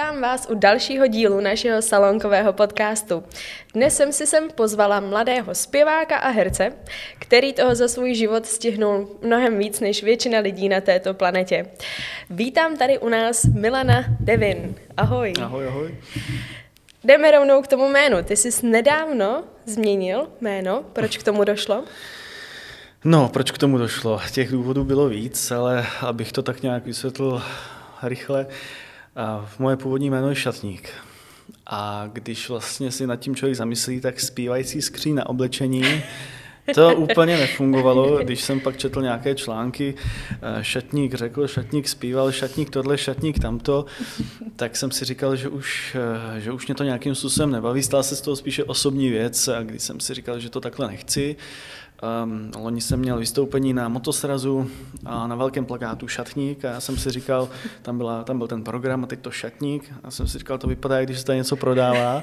Vítám vás u dalšího dílu našeho salonkového podcastu. Dnes jsem si sem pozvala mladého zpěváka a herce, který toho za svůj život stihnul mnohem víc než většina lidí na této planetě. Vítám tady u nás Milana Devin. Ahoj. Ahoj, ahoj. Jdeme rovnou k tomu jménu. Ty jsi nedávno změnil jméno. Proč k tomu došlo? No, proč k tomu došlo? Těch důvodů bylo víc, ale abych to tak nějak vysvětlil rychle, v moje původní jméno je Šatník. A když vlastně si nad tím člověk zamyslí, tak zpívající skříň na oblečení, to úplně nefungovalo, když jsem pak četl nějaké články, eh, šatník řekl, šatník zpíval, šatník tohle, šatník tamto, tak jsem si říkal, že už, eh, že už mě to nějakým způsobem nebaví, stala se z toho spíše osobní věc a když jsem si říkal, že to takhle nechci, Um, loni jsem měl vystoupení na motosrazu a na velkém plakátu šatník a já jsem si říkal, tam, byla, tam byl ten program a teď to šatník a jsem si říkal, to vypadá, když se tady něco prodává.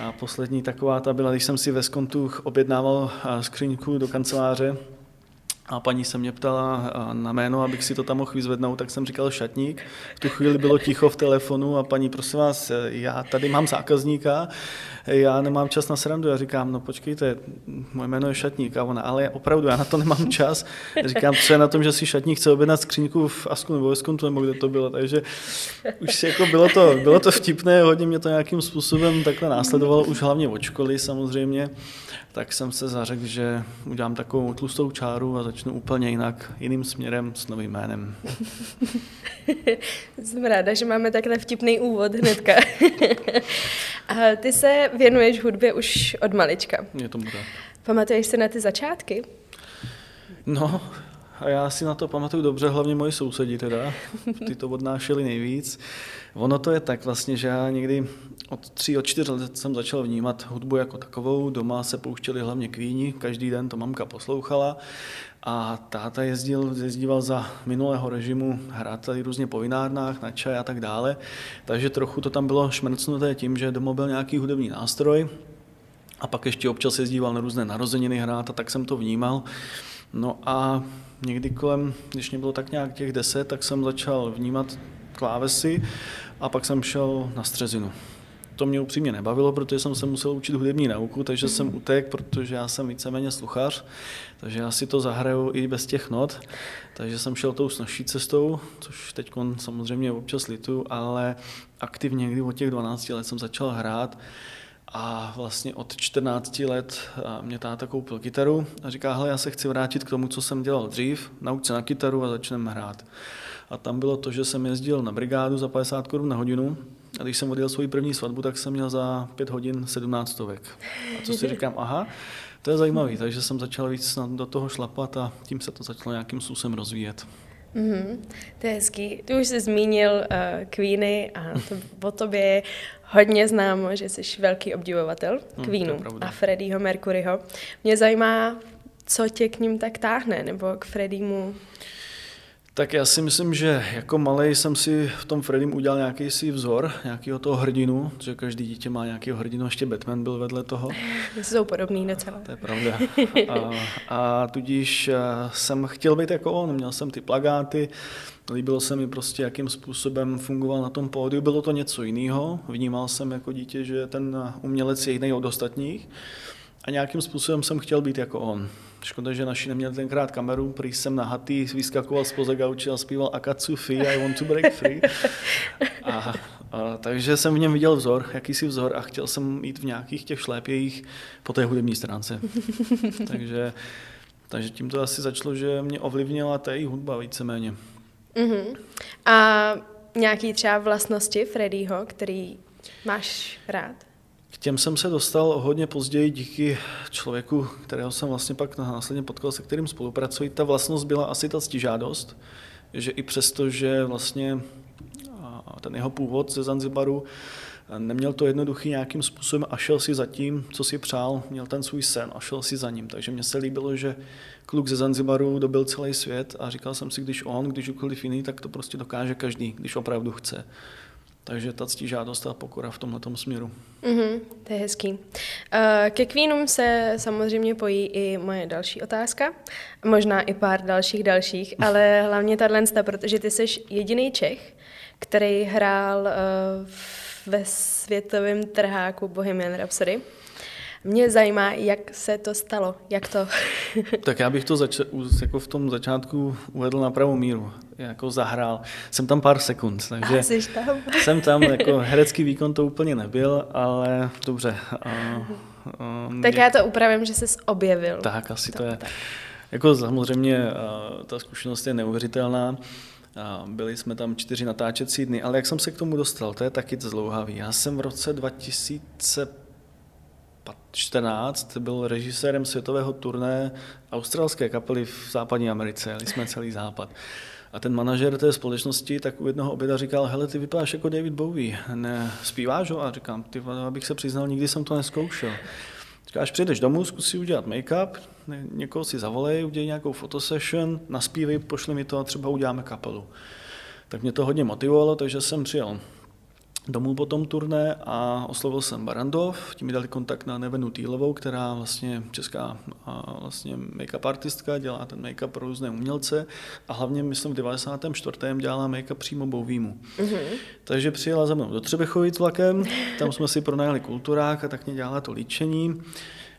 A poslední taková ta byla, když jsem si ve skontu objednával skříňku do kanceláře a paní se mě ptala na jméno, abych si to tam mohl vyzvednout, tak jsem říkal šatník. V tu chvíli bylo ticho v telefonu a paní, prosím vás, já tady mám zákazníka, já nemám čas na srandu. Já říkám, no počkejte, moje jméno je šatník. A ona, ale opravdu, já na to nemám čas. Já říkám, co je na tom, že si šatník chce objednat skříňku v Asku nebo ve Skontu, nebo kde to bylo. Takže už jako bylo to, bylo to vtipné, hodně mě to nějakým způsobem takhle následovalo, už hlavně od školy samozřejmě tak jsem se zařekl, že udělám takovou tlustou čáru a začnu úplně jinak, jiným směrem s novým jménem. jsem ráda, že máme takhle vtipný úvod hnedka. a ty se věnuješ hudbě už od malička. Je tomu tak. Pamatuješ se na ty začátky? No, a já si na to pamatuju dobře, hlavně moji sousedi teda, ty to odnášeli nejvíc. Ono to je tak vlastně, že já někdy od tří, od čtyř let jsem začal vnímat hudbu jako takovou. Doma se pouštěli hlavně kvíni, každý den to mamka poslouchala. A táta jezdil, jezdíval za minulého režimu hrát tady různě po vinárnách, na čaj a tak dále. Takže trochu to tam bylo šmrcnuté tím, že doma byl nějaký hudební nástroj. A pak ještě občas jezdíval na různé narozeniny hrát a tak jsem to vnímal. No a někdy kolem, když mě bylo tak nějak těch deset, tak jsem začal vnímat klávesy a pak jsem šel na střezinu. To mě upřímně nebavilo, protože jsem se musel učit hudební nauku, takže jsem mhm. utek, protože já jsem víceméně sluchař, takže já si to zahraju i bez těch not. Takže jsem šel tou snažší cestou, což teď samozřejmě občas litu, ale aktivně někdy od těch 12 let jsem začal hrát a vlastně od 14 let mě táta koupil kytaru a říká, hele, já se chci vrátit k tomu, co jsem dělal dřív, nauč se na kytaru a začneme hrát. A tam bylo to, že jsem jezdil na brigádu za 50 korun na hodinu a když jsem odjel svoji první svatbu, tak jsem měl za 5 hodin 17 stovek. A co si říkám, aha, to je zajímavý, takže jsem začal víc do toho šlapat a tím se to začalo nějakým způsobem rozvíjet. Mm-hmm, to je hezký. Ty už jsi zmínil uh, Queeny a to o tobě je hodně známo, že jsi velký obdivovatel mm, Queenu a Freddieho Mercuryho. Mě zajímá, co tě k ním tak táhne, nebo k Freddiemu tak já si myslím, že jako malý jsem si v tom Freddym udělal nějaký si vzor, nějakého toho hrdinu, že každý dítě má nějakého hrdinu, ještě Batman byl vedle toho. Jsou podobný docela. To je pravda. A, a tudíž eh, jsem chtěl být jako on, měl jsem ty plagáty, líbilo se mi prostě, jakým způsobem fungoval na tom pódiu, bylo to něco jiného, vnímal jsem jako dítě, že ten umělec je jiný od ostatních a nějakým způsobem jsem chtěl být jako on. Škoda, že naši neměli tenkrát kameru, prý jsem nahatý, vyskakoval z poza gauči a zpíval Akatsufi, I want to break free. A, a, takže jsem v něm viděl vzor, jakýsi vzor a chtěl jsem jít v nějakých těch šlépějích po té hudební stránce. takže, takže tím to asi začalo, že mě ovlivnila ta její hudba víceméně. Uh-huh. A nějaký třeba vlastnosti Freddyho, který máš rád? K těm jsem se dostal hodně později díky člověku, kterého jsem vlastně pak následně potkal, se kterým spolupracuji. Ta vlastnost byla asi ta ctižádost, že i přesto, že vlastně ten jeho původ ze Zanzibaru neměl to jednoduchý nějakým způsobem a šel si za tím, co si přál, měl ten svůj sen a šel si za ním. Takže mně se líbilo, že kluk ze Zanzibaru dobil celý svět a říkal jsem si, když on, když ukoliv jiný, tak to prostě dokáže každý, když opravdu chce. Takže ta žádost a pokora v tomhle směru. Mm-hmm, to je hezký. Uh, ke Queenům se samozřejmě pojí i moje další otázka, možná i pár dalších dalších, ale hlavně tahle, protože ty jsi jediný Čech, který hrál uh, ve světovém trháku Bohemian Rhapsody. Mě zajímá, jak se to stalo, jak to... tak já bych to zača- jako v tom začátku uvedl na pravou míru, jako zahrál. Jsem tam pár sekund, takže A jsi tam. jsem tam, jako herecký výkon to úplně nebyl, ale dobře. A, a, tak já to upravím, že jsi objevil. Tak, asi to, to je. Tak. Jako samozřejmě ta zkušenost je neuvěřitelná. Byli jsme tam čtyři natáčecí dny, ale jak jsem se k tomu dostal, to je taky zlouhavý. Já jsem v roce 2014 byl režisérem světového turné australské kapely v západní Americe, jeli jsme celý západ. A ten manažer té společnosti tak u jednoho oběda říkal, hele, ty vypadáš jako David Bowie, ne, zpíváš ho? A říkám, ty, abych se přiznal, nikdy jsem to neskoušel. Říká, až přijdeš domů, zkusí udělat make-up, někoho si zavolej, udělej nějakou fotosession, naspívej, pošli mi to a třeba uděláme kapelu. Tak mě to hodně motivovalo, takže jsem přijel domů po tom turné a oslovil jsem Barandov, tím mi dali kontakt na Nevenu Týlovou, která vlastně česká vlastně make-up artistka, dělá ten make-up pro různé umělce a hlavně myslím v 94. dělala make-up přímo Bovímu. Mm-hmm. Takže přijela za mnou do Třebechovic vlakem, tam jsme si pronajali kulturák a tak mě dělala to líčení.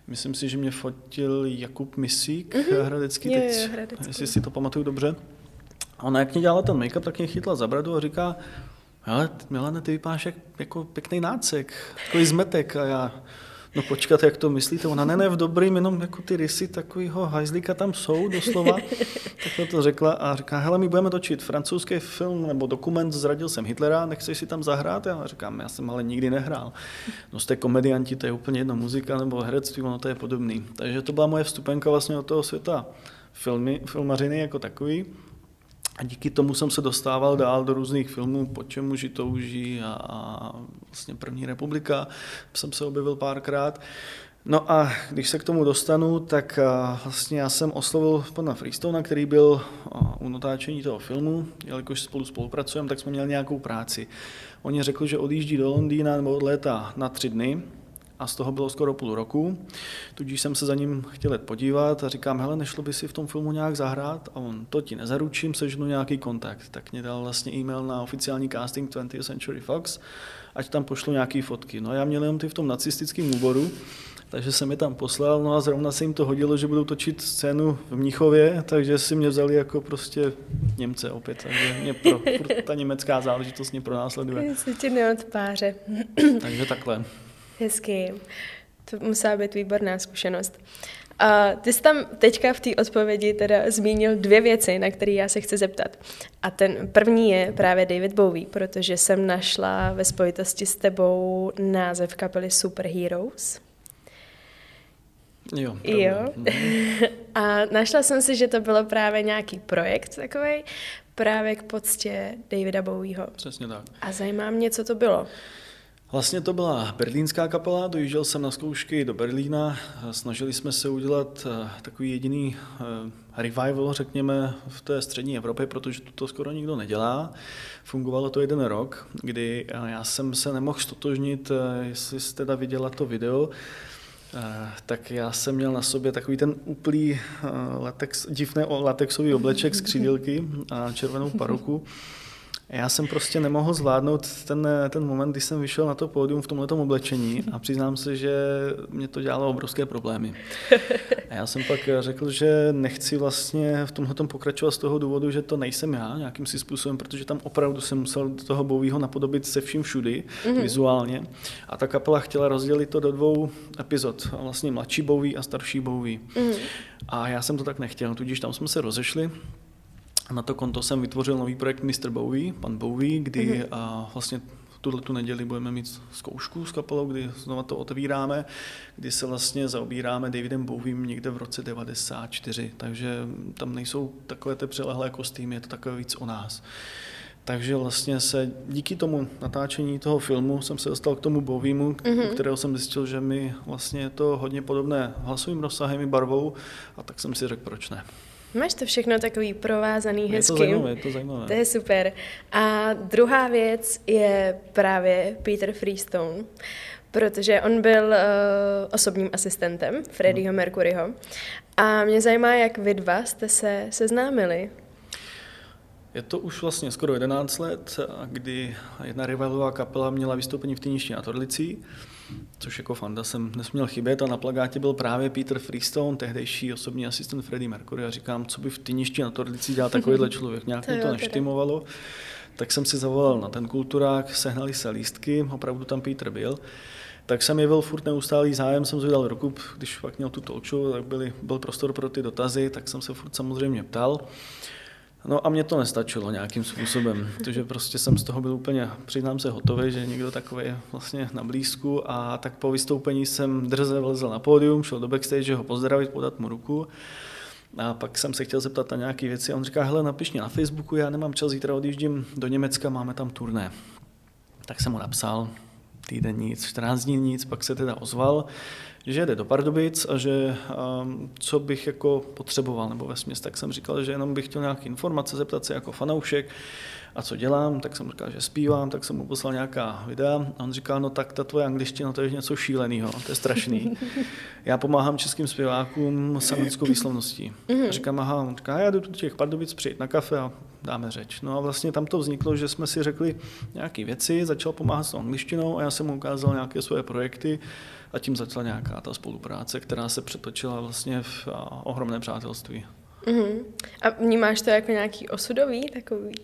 Myslím si, že mě fotil Jakub Misík, mm-hmm. hradecký, je, teď, hradecký. jestli si to pamatuju dobře. A ona jak mě dělala ten make-up, tak mě chytla za bradu a říká, ale Milane, ty vypadáš jak, jako pěkný nácek, takový zmetek a já, no počkat, jak to myslíte? Ona ne, ne, v dobrým, jenom jako ty rysy takového hajzlíka tam jsou doslova. tak to řekla a říká, hele, my budeme točit francouzský film nebo dokument, zradil jsem Hitlera, nechceš si tam zahrát? Já říkám, já jsem ale nikdy nehrál. No jste komedianti, to je úplně jedno, muzika nebo herectví, ono to je podobný. Takže to byla moje vstupenka vlastně do toho světa filmy, filmařiny jako takový. A díky tomu jsem se dostával dál do různých filmů, po čem muži touží a, a vlastně První republika jsem se objevil párkrát. No a když se k tomu dostanu, tak vlastně já jsem oslovil pana Freestona, který byl u natáčení toho filmu, jelikož spolu spolupracujeme, tak jsme měli nějakou práci. Oni řekli, že odjíždí do Londýna nebo od léta na tři dny, a z toho bylo skoro půl roku. Tudíž jsem se za ním chtěl podívat a říkám, hele, nešlo by si v tom filmu nějak zahrát? A on, to ti nezaručím, sežnu nějaký kontakt. Tak mě dal vlastně e-mail na oficiální casting 20th Century Fox, ať tam pošlu nějaký fotky. No a já měl jenom ty v tom nacistickém úboru, takže jsem je tam poslal, no a zrovna se jim to hodilo, že budou točit scénu v Mnichově, takže si mě vzali jako prostě Němce opět, takže mě pro, ta německá záležitost mě pronásleduje. Ti neodpáře. takže takhle. Hezký. To musela být výborná zkušenost. A ty jsi tam teďka v té odpovědi teda zmínil dvě věci, na které já se chci zeptat. A ten první je právě David Bowie, protože jsem našla ve spojitosti s tebou název kapely Superheroes. Jo. Jo. A našla jsem si, že to bylo právě nějaký projekt takový, právě k poctě Davida Bowieho. Přesně tak. A zajímá mě, co to bylo. Vlastně to byla berlínská kapela, dojížděl jsem na zkoušky do Berlína, snažili jsme se udělat eh, takový jediný eh, revival, řekněme, v té střední Evropě, protože to skoro nikdo nedělá. Fungovalo to jeden rok, kdy eh, já jsem se nemohl stotožnit, jestli jste teda viděla to video, tak já jsem měl na sobě takový ten úplný latex, divné latexový obleček z křídilky a červenou paruku. Já jsem prostě nemohl zvládnout ten, ten moment, kdy jsem vyšel na to pódium v tomhle oblečení a přiznám se, že mě to dělalo obrovské problémy. A já jsem pak řekl, že nechci vlastně v tomhle pokračovat z toho důvodu, že to nejsem já nějakým si způsobem, protože tam opravdu jsem musel do toho Bowieho napodobit se vším všudy, mm-hmm. vizuálně. A ta kapela chtěla rozdělit to do dvou epizod, vlastně mladší Bowie a starší Bowie. Mm-hmm. A já jsem to tak nechtěl, tudíž tam jsme se rozešli na to konto jsem vytvořil nový projekt Mr. Bowie, pan Bowie, kdy mm-hmm. a vlastně tuhle tu neděli budeme mít zkoušku s kapelou, kdy znova to otevíráme, kdy se vlastně zaobíráme Davidem Bowiem někde v roce 94, takže tam nejsou takové ty přelehlé kostýmy, je to takové víc o nás. Takže vlastně se díky tomu natáčení toho filmu jsem se dostal k tomu Bowiemu, mm-hmm. kterého jsem zjistil, že mi vlastně je to hodně podobné hlasovým rozsahem i barvou a tak jsem si řekl, proč ne. Máš to všechno takový provázaný, hezký. Je to zajímavé, je to zajímavé. To je super. A druhá věc je právě Peter Freestone, protože on byl uh, osobním asistentem Freddieho no. Mercuryho. A mě zajímá, jak vy dva jste se seznámili. Je to už vlastně skoro 11 let, kdy jedna rivalová kapela měla vystoupení v Týništi na Torlicí, což jako fanda jsem nesměl chybět a na plagátě byl právě Peter Freestone, tehdejší osobní asistent Freddie Mercury a říkám, co by v Týništi na Torlicí dělal takovýhle člověk, nějak to mi to neštimovalo. Tak jsem si zavolal na ten kulturák, sehnali se lístky, opravdu tam Peter byl tak jsem jevil furt neustálý zájem, jsem zvědal ruku, když fakt měl tu talk tak byly, byl prostor pro ty dotazy, tak jsem se furt samozřejmě ptal. No a mě to nestačilo nějakým způsobem, protože prostě jsem z toho byl úplně, přiznám se, hotový, že někdo takový je vlastně na blízku. A tak po vystoupení jsem drze vlezl na pódium, šel do backstage ho pozdravit, podat mu ruku. A pak jsem se chtěl zeptat na nějaké věci. A on říká, hele, napiš mě na Facebooku, já nemám čas, zítra odjíždím do Německa, máme tam turné. Tak jsem mu napsal, týden nic, 14 dní nic, pak se teda ozval, že jede do Pardubic a že um, co bych jako potřeboval, nebo ve směs, tak jsem říkal, že jenom bych chtěl nějaké informace, zeptat se jako fanoušek, a co dělám, tak jsem říkal, že zpívám, tak jsem mu poslal nějaká videa a on říkal, no tak ta tvoje angličtina, to je něco šíleného, to je strašný. Já pomáhám českým zpěvákům s anglickou výslovností. A říkám, aha, on říká, já jdu do těch Pardubic přijít na kafe a dáme řeč. No a vlastně tam to vzniklo, že jsme si řekli nějaké věci, začal pomáhat s angličtinou a já jsem mu ukázal nějaké svoje projekty a tím začala nějaká ta spolupráce, která se přetočila vlastně v ohromné přátelství. Uh-huh. A vnímáš to jako nějaký osudový takový?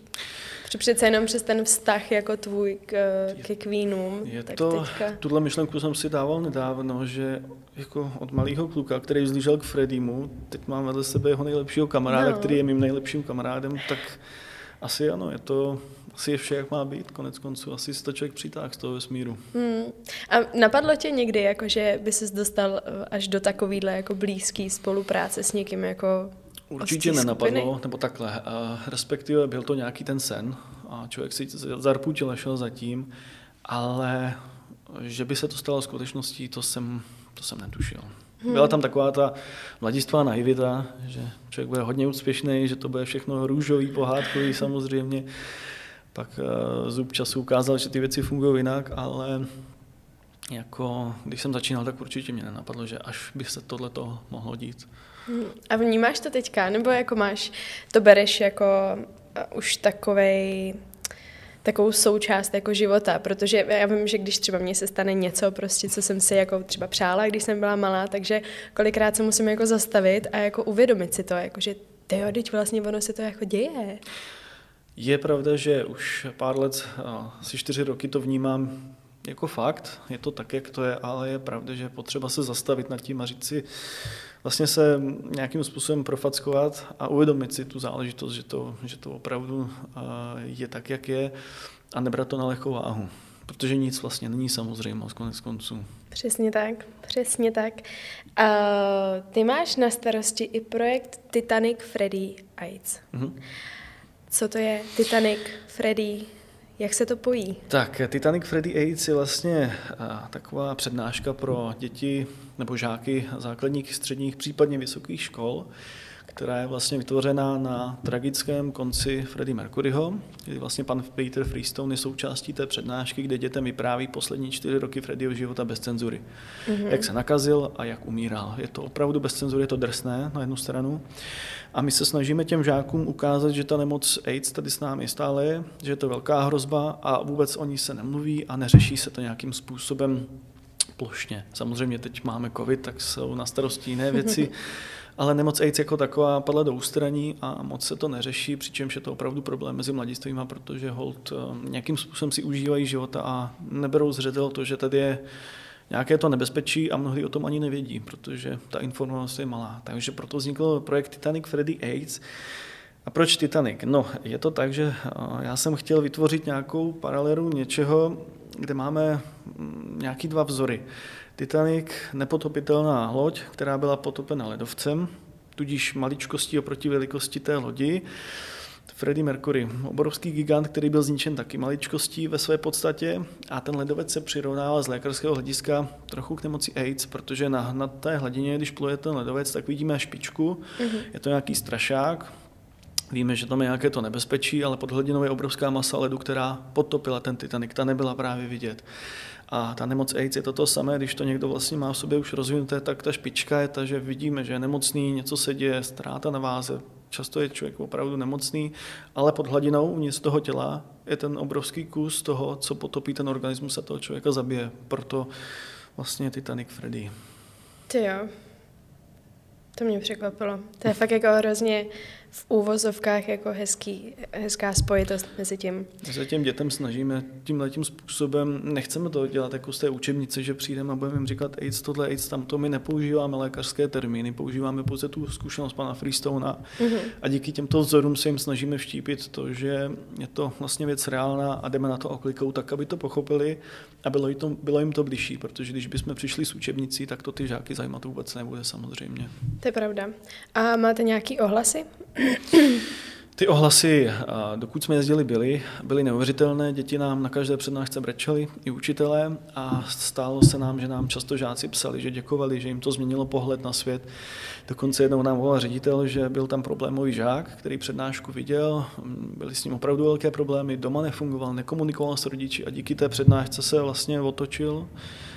Protože přece jenom přes ten vztah jako tvůj k, ke Queenům. Je tak to, teďka... tuhle myšlenku jsem si dával nedávno, že jako od malého kluka, který vzlížel k Fredimu, teď mám vedle sebe jeho nejlepšího kamaráda, no. který je mým nejlepším kamarádem, tak asi ano, je to asi je vše, jak má být, konec konců. Asi si to člověk přitáhl z toho vesmíru. Hmm. A napadlo tě někdy, jako, že by ses dostal eh, až do takovýhle jako blízký spolupráce s někým jako Určitě nenapadlo, skupiny? nebo takhle. Respektive byl to nějaký ten sen a člověk si zarputil a šel za tím, ale že by se to stalo skutečností, to jsem, to jsem netušil. Hmm. Byla tam taková ta mladistvá naivita, že člověk bude hodně úspěšný, že to bude všechno růžový, pohádkový samozřejmě. Pak uh, zub času ukázal, že ty věci fungují jinak, ale jako, když jsem začínal, tak určitě mě nenapadlo, že až by se tohle mohlo dít. A vnímáš to teďka, nebo jako máš, to bereš jako uh, už takovej takovou součást jako života, protože já vím, že když třeba mně se stane něco, prostě, co jsem si jako třeba přála, když jsem byla malá, takže kolikrát se musím jako zastavit a jako uvědomit si to, jako že jo, teď vlastně ono se to jako děje. Je pravda, že už pár let, asi čtyři roky to vnímám jako fakt, je to tak, jak to je, ale je pravda, že potřeba se zastavit nad tím a říct si, vlastně se nějakým způsobem profackovat a uvědomit si tu záležitost, že to, že to opravdu je tak, jak je a nebrat to na lehkou váhu. Protože nic vlastně není samozřejmost konec konců. Přesně tak, přesně tak. Uh, ty máš na starosti i projekt Titanic Freddy AIDS. Mm-hmm. Co to je Titanic Freddy jak se to pojí? Tak, Titanic Freddy AIDS je vlastně taková přednáška pro děti nebo žáky základních, středních, případně vysokých škol, která je vlastně vytvořena na tragickém konci Freddie Mercuryho, kdy vlastně pan Peter Freestone je součástí té přednášky, kde dětem vypráví poslední čtyři roky Freddieho života bez cenzury. Mm-hmm. Jak se nakazil a jak umíral. Je to opravdu bez cenzury, je to drsné na jednu stranu. A my se snažíme těm žákům ukázat, že ta nemoc AIDS tady s námi stále je, že je to velká hrozba a vůbec o ní se nemluví a neřeší se to nějakým způsobem plošně. Samozřejmě teď máme covid, tak jsou na starosti jiné věci, ale nemoc AIDS jako taková padla do ústraní a moc se to neřeší, přičemž je to opravdu problém mezi mladistvými, protože hold eh, nějakým způsobem si užívají života a neberou zřetel to, že tady je nějaké to nebezpečí a mnohdy o tom ani nevědí, protože ta informovanost je malá. Takže proto vznikl projekt Titanic Freddy AIDS. A proč Titanic? No, je to tak, že eh, já jsem chtěl vytvořit nějakou paralelu něčeho, kde máme mm, nějaký dva vzory. Titanic, nepotopitelná loď, která byla potopena ledovcem, tudíž maličkostí oproti velikosti té lodi. Freddie Mercury, obrovský gigant, který byl zničen taky maličkostí ve své podstatě a ten ledovec se přirovnává z lékařského hlediska trochu k nemoci AIDS, protože na, na té hladině, když pluje ten ledovec, tak vidíme špičku, mm-hmm. je to nějaký strašák, Víme, že tam je nějaké to nebezpečí, ale pod hladinou je obrovská masa ledu, která potopila ten Titanic. Ta nebyla právě vidět. A ta nemoc AIDS je to to samé, když to někdo vlastně má v sobě už rozvinuté, tak ta špička je ta, že vidíme, že je nemocný, něco se děje, ztráta na váze, často je člověk opravdu nemocný, ale pod hladinou uvnitř toho těla je ten obrovský kus toho, co potopí ten organismus a toho člověka zabije. Proto vlastně Titanic Freddy. Ty jo. To mě překvapilo. To je fakt jako hrozně v úvozovkách jako hezký, hezká spojitost mezi tím. My se těm dětem snažíme tímhle tím způsobem, nechceme to dělat jako z té učebnice, že přijdeme a budeme jim říkat AIDS tohle, AIDS tamto, my nepoužíváme lékařské termíny, používáme pouze tu zkušenost pana Freestona mm-hmm. a díky těmto vzorům se jim snažíme vštípit to, že je to vlastně věc reálná a jdeme na to oklikou tak, aby to pochopili a bylo jim to, bylo jim to blížší, protože když bychom přišli s učebnicí, tak to ty žáky zajímat vůbec nebude samozřejmě. To je pravda. A máte nějaký ohlasy? Ty ohlasy, dokud jsme jezdili, byly, byly neuvěřitelné. Děti nám na každé přednášce brečeli, i učitelé, a stálo se nám, že nám často žáci psali, že děkovali, že jim to změnilo pohled na svět. Dokonce jednou nám volal ředitel, že byl tam problémový žák, který přednášku viděl, byly s ním opravdu velké problémy, doma nefungoval, nekomunikoval s rodiči a díky té přednášce se vlastně otočil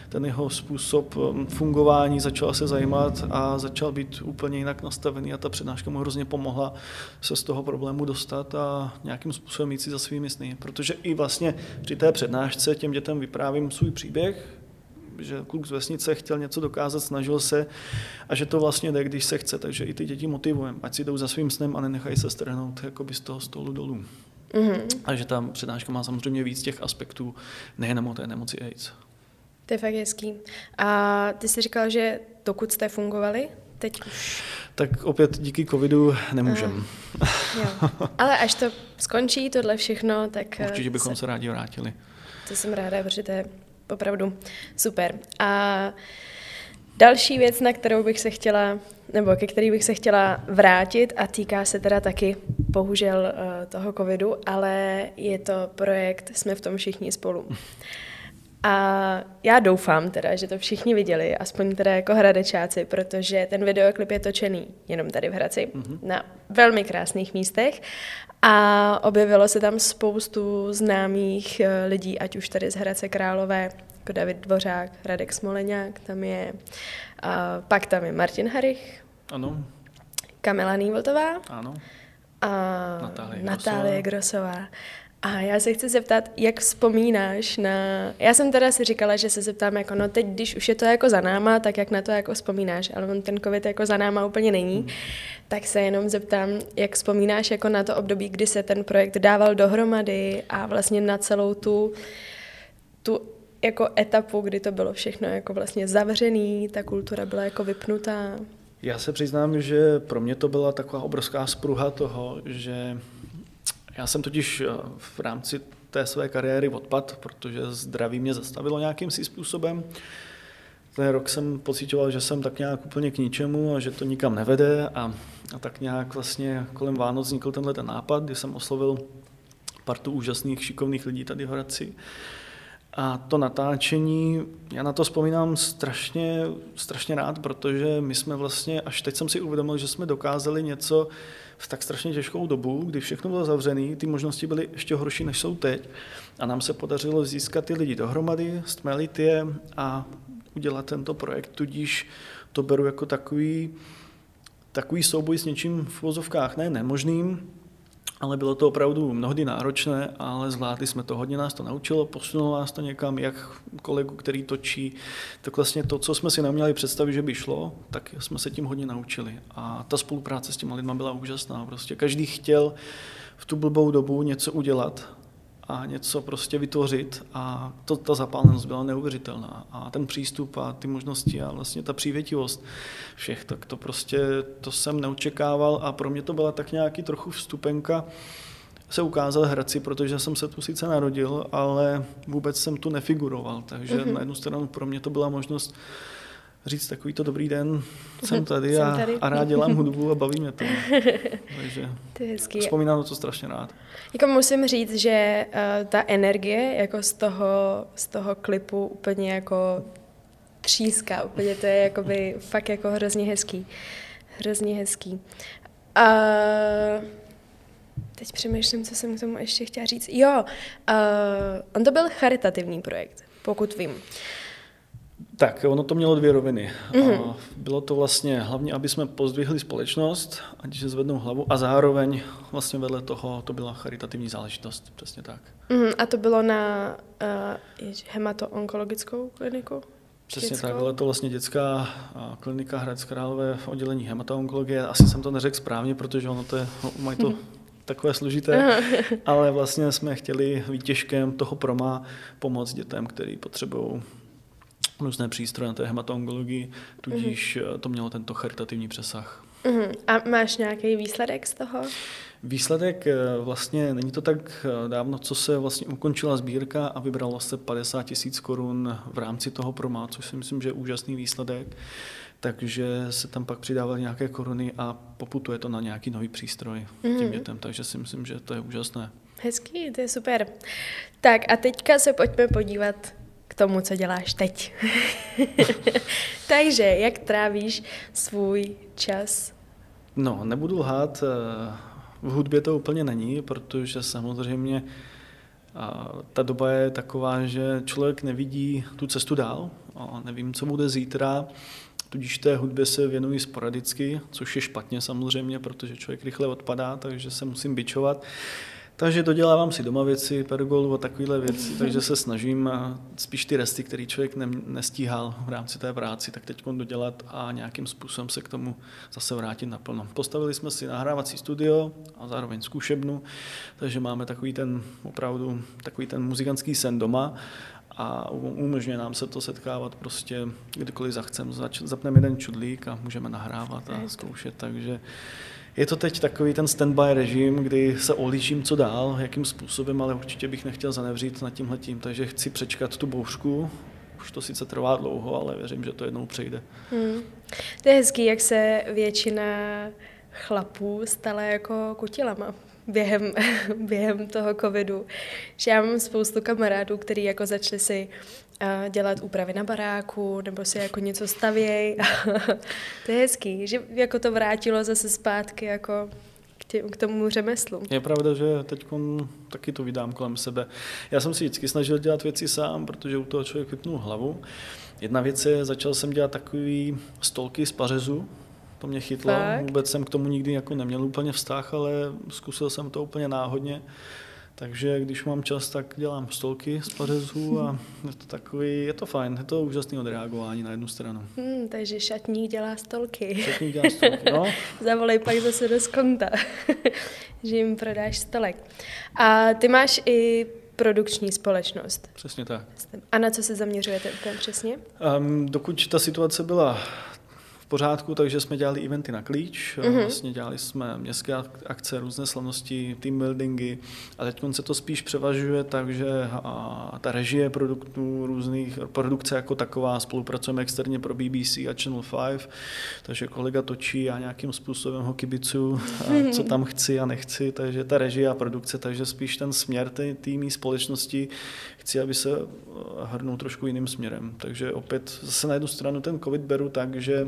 ten jeho způsob um, fungování začal se zajímat a začal být úplně jinak nastavený a ta přednáška mu hrozně pomohla se z toho problému dostat a nějakým způsobem jít si za svými sny. Protože i vlastně při té přednášce těm dětem vyprávím svůj příběh, že kluk z vesnice chtěl něco dokázat, snažil se a že to vlastně jde, když se chce. Takže i ty děti motivujeme, ať si jdou za svým snem a nenechají se strhnout jakoby z toho stolu dolů. Mm-hmm. A že ta přednáška má samozřejmě víc těch aspektů, nejenom o té nemoci AIDS. To je fakt hezký. A ty jsi říkal, že dokud jste fungovali, teď už... Tak opět díky covidu nemůžem. jo. Ale až to skončí, tohle všechno, tak... Eh, Určitě bychom se, se rádi vrátili. To jsem ráda, protože to je opravdu super. A další věc, na kterou bych se chtěla, nebo ke který bych se chtěla vrátit a týká se teda taky bohužel eh, toho covidu, ale je to projekt Jsme v tom všichni spolu. A já doufám teda, že to všichni viděli, aspoň teda jako hradečáci, protože ten videoklip je točený jenom tady v Hradci, mm-hmm. na velmi krásných místech a objevilo se tam spoustu známých eh, lidí, ať už tady z Hradce Králové, jako David Dvořák, Radek Smoleňák, tam je, a pak tam je Martin Harich, ano. Kamila Nývoltová, ano. a Natálie, Natálie Grosová. A já se chci zeptat, jak vzpomínáš na... Já jsem teda si říkala, že se zeptám, jako no teď, když už je to jako za náma, tak jak na to jako vzpomínáš, ale on ten covid jako za náma úplně není, hmm. tak se jenom zeptám, jak vzpomínáš jako na to období, kdy se ten projekt dával dohromady a vlastně na celou tu, tu jako etapu, kdy to bylo všechno jako vlastně zavřený, ta kultura byla jako vypnutá. Já se přiznám, že pro mě to byla taková obrovská spruha toho, že já jsem totiž eh, v rámci té své kariéry odpad, protože zdraví mě zastavilo nějakým si způsobem. Ten rok jsem pocitoval, že jsem tak nějak úplně k ničemu a že to nikam nevede a, a tak nějak vlastně kolem Vánoc vznikl tenhle ten nápad, kdy jsem oslovil partu úžasných, šikovných lidí tady v Hradci. A to natáčení, já na to vzpomínám strašně, strašně rád, protože my jsme vlastně, až teď jsem si uvědomil, že jsme dokázali něco, v tak strašně těžkou dobu, kdy všechno bylo zavřené, ty možnosti byly ještě horší, než jsou teď. A nám se podařilo získat ty lidi dohromady, stmelit je a udělat tento projekt. Tudíž to beru jako takový, takový souboj s něčím v vozovkách ne nemožným, ale bylo to opravdu mnohdy náročné, ale zvládli jsme to, hodně nás to naučilo, posunulo nás to někam, jak kolegu, který točí, tak vlastně to, co jsme si neměli představit, že by šlo, tak jsme se tím hodně naučili. A ta spolupráce s těma lidma byla úžasná. Prostě každý chtěl v tu blbou dobu něco udělat a něco prostě vytvořit. A to, ta zapálenost byla neuvěřitelná. A ten přístup a ty možnosti a vlastně ta přívětivost všech, tak to prostě, to jsem neočekával. A pro mě to byla tak nějaký trochu vstupenka se ukázal Hradci, protože jsem se tu sice narodil, ale vůbec jsem tu nefiguroval, takže mm-hmm. na jednu stranu pro mě to byla možnost říct takový to dobrý den, jsem tady, jsem a, tady. a rád dělám hudbu a baví mě to. Takže to je hezký. vzpomínám to strašně rád. Jako musím říct, že uh, ta energie jako z toho, z toho klipu úplně jako tříská, úplně to je jakoby fakt jako hrozně hezký. Hrozně hezký. A teď přemýšlím, co jsem k tomu ještě chtěla říct. Jo, uh, on to byl charitativní projekt, pokud vím. Tak, ono to mělo dvě roviny. Mm-hmm. Bylo to vlastně hlavně, aby jsme pozdvihli společnost, ať se zvednou hlavu, a zároveň vlastně vedle toho to byla charitativní záležitost, přesně tak. Mm, a to bylo na uh, hemato-onkologickou kliniku? Přesně dětskou? tak, ale to vlastně dětská klinika Hradec Králové v oddělení hematonkologie. Asi jsem to neřekl správně, protože ono to je, no, mají to takové složité, ale vlastně jsme chtěli výtěžkem toho proma pomoct dětem, který potřebují různé přístroje na té hematongologii, tudíž uh-huh. to mělo tento charitativní přesah. Uh-huh. A máš nějaký výsledek z toho? Výsledek eh, vlastně není to tak eh, dávno, co se vlastně ukončila sbírka a vybralo se 50 tisíc korun v rámci toho promá, což si myslím, že je úžasný výsledek. Takže se tam pak přidávaly nějaké koruny a poputuje to na nějaký nový přístroj mm-hmm. těm dětem, takže si myslím, že to je úžasné. Hezký, to je super. Tak a teďka se pojďme podívat k tomu, co děláš teď. takže jak trávíš svůj čas? No, nebudu lhát, eh, v hudbě to úplně není, protože samozřejmě a ta doba je taková, že člověk nevidí tu cestu dál, a nevím, co bude zítra, tudíž té hudbě se věnuji sporadicky, což je špatně samozřejmě, protože člověk rychle odpadá, takže se musím bičovat. Takže dodělávám si doma věci, pergolu a takovéhle věci, takže se snažím spíš ty resty, které člověk ne, nestíhal v rámci té práci, tak teď dodělat a nějakým způsobem se k tomu zase vrátit naplno. Postavili jsme si nahrávací studio a zároveň zkušebnu, takže máme takový ten opravdu takový ten muzikantský sen doma a umožňuje nám se to setkávat prostě kdykoliv zachcem. Zapneme jeden čudlík a můžeme nahrávat a zkoušet, takže je to teď takový ten standby režim, kdy se ohlížím, co dál, jakým způsobem, ale určitě bych nechtěl zanevřít nad tímhletím, takže chci přečkat tu bouřku. Už to sice trvá dlouho, ale věřím, že to jednou přejde. Hmm. To je hezký, jak se většina chlapů stala jako kutilama během, během toho covidu. Že já mám spoustu kamarádů, kteří jako začali si dělat úpravy na baráku, nebo si jako něco stavěj. to je hezký, že jako to vrátilo zase zpátky jako k, tě, k tomu řemeslu. Je pravda, že teď taky to vydám kolem sebe. Já jsem si vždycky snažil dělat věci sám, protože u toho člověk vypnul hlavu. Jedna věc je, začal jsem dělat takový stolky z pařezu, to mě chytlo. Fakt? Vůbec jsem k tomu nikdy jako neměl úplně vztah, ale zkusil jsem to úplně náhodně. Takže když mám čas, tak dělám stolky z pařezů a je to takový, je to fajn, je to úžasný odreagování na jednu stranu. Hmm, takže šatník dělá stolky. Šatník dělá stolky, no. Zavolej pak zase do skonta, že jim prodáš stolek. A ty máš i produkční společnost. Přesně tak. A na co se zaměřujete úplně přesně? Um, dokud ta situace byla pořádku, takže jsme dělali eventy na klíč, mm-hmm. vlastně dělali jsme městské akce, různé slavnosti, team buildingy a teď se to spíš převažuje, takže a ta režie produktů, různých produkce jako taková, spolupracujeme externě pro BBC a Channel 5, takže kolega točí a nějakým způsobem ho kibicu, a co tam chci a nechci, takže ta režie a produkce, takže spíš ten směr té týmí společnosti chci, aby se hrnul trošku jiným směrem. Takže opět zase na jednu stranu ten covid beru tak, že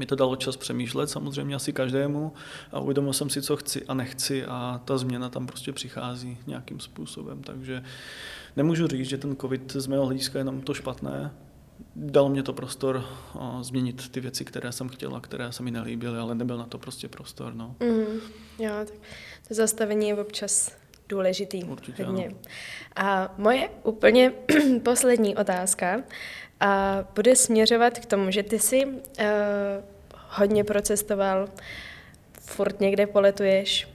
mi to dalo čas přemýšlet, samozřejmě asi každému a uvědomil jsem si, co chci a nechci a ta změna tam prostě přichází nějakým způsobem, takže nemůžu říct, že ten covid z mého hlediska je jenom to špatné, dalo mě to prostor o, změnit ty věci, které jsem chtěla, které se mi nelíbily, ale nebyl na to prostě prostor. No. Mm, jo, tak to zastavení je občas důležitý. Určitě, hodně. A moje úplně poslední otázka a bude směřovat k tomu, že ty jsi uh, hodně procestoval, furt někde poletuješ,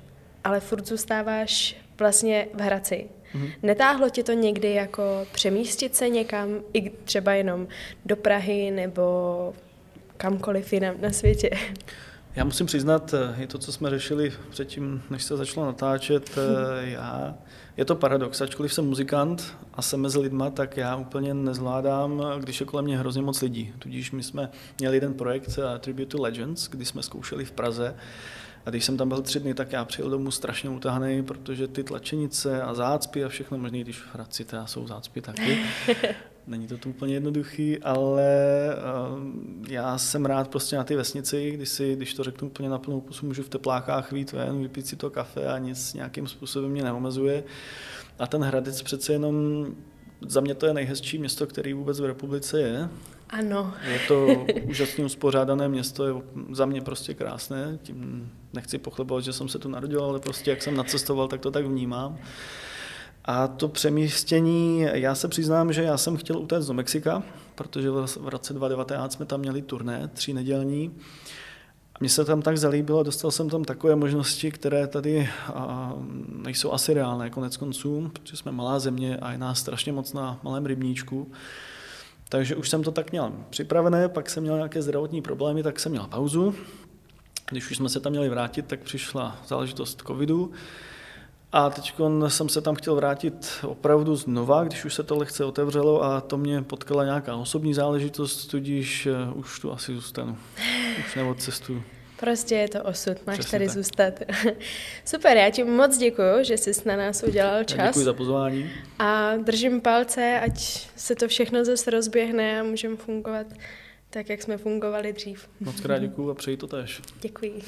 ale furt zůstáváš vlastně v Hradci. Mm-hmm. Netáhlo tě to někdy jako přemístit se někam, i třeba jenom do Prahy nebo kamkoliv jinam na světě? Já musím přiznat, eh, je to, co jsme řešili předtím, než se začalo natáčet, eh, já, je to paradox, ačkoliv jsem muzikant a jsem mezi lidma, tak já úplně nezvládám, když je kolem mě hrozně moc lidí. Tudíž my jsme měli jeden projekt eh, Tribute to Legends, kdy jsme zkoušeli v Praze a když jsem tam byl tři dny, tak já přijel domů strašně utahaný, protože ty tlačenice a zácpy a všechno možné, když v Hradci teda jsou zácpy taky, Není to tu úplně jednoduchý, ale uh, já jsem rád prostě na ty vesnici, když, si, když to řeknu úplně na plnou pusu, můžu v teplákách vít ven, vypít si to kafe a nic nějakým způsobem mě neomezuje. A ten Hradec přece jenom za mě to je nejhezčí město, který vůbec v republice je. Ano. Je to úžasně uspořádané město, je za mě prostě krásné. Tím nechci pochlebovat, že jsem se tu narodil, ale prostě jak jsem nacestoval, tak to tak vnímám. A to přemístění, já se přiznám, že já jsem chtěl utéct do Mexika, protože v roce 2019 jsme tam měli turné, tři nedělní. A mně se tam tak zalíbilo, dostal jsem tam takové možnosti, které tady nejsou asi reálné konec konců, protože jsme malá země a je nás strašně moc na malém rybníčku. Takže už jsem to tak měl připravené, pak jsem měl nějaké zdravotní problémy, tak jsem měl pauzu. Když už jsme se tam měli vrátit, tak přišla záležitost covidu. A teď jsem se tam chtěl vrátit opravdu znova, když už se to lehce otevřelo a to mě potkala nějaká osobní záležitost, tudíž eh, už tu asi zůstanu. Už cestu. Prostě je to osud, máš Přesně tady tak. zůstat. Super, já ti moc děkuji, že jsi na nás udělal čas. Děkuji za pozvání. A držím palce, ať se to všechno zase rozběhne a můžeme fungovat tak, jak jsme fungovali dřív. Moc krát děkuji a přeji to tež. Děkuji.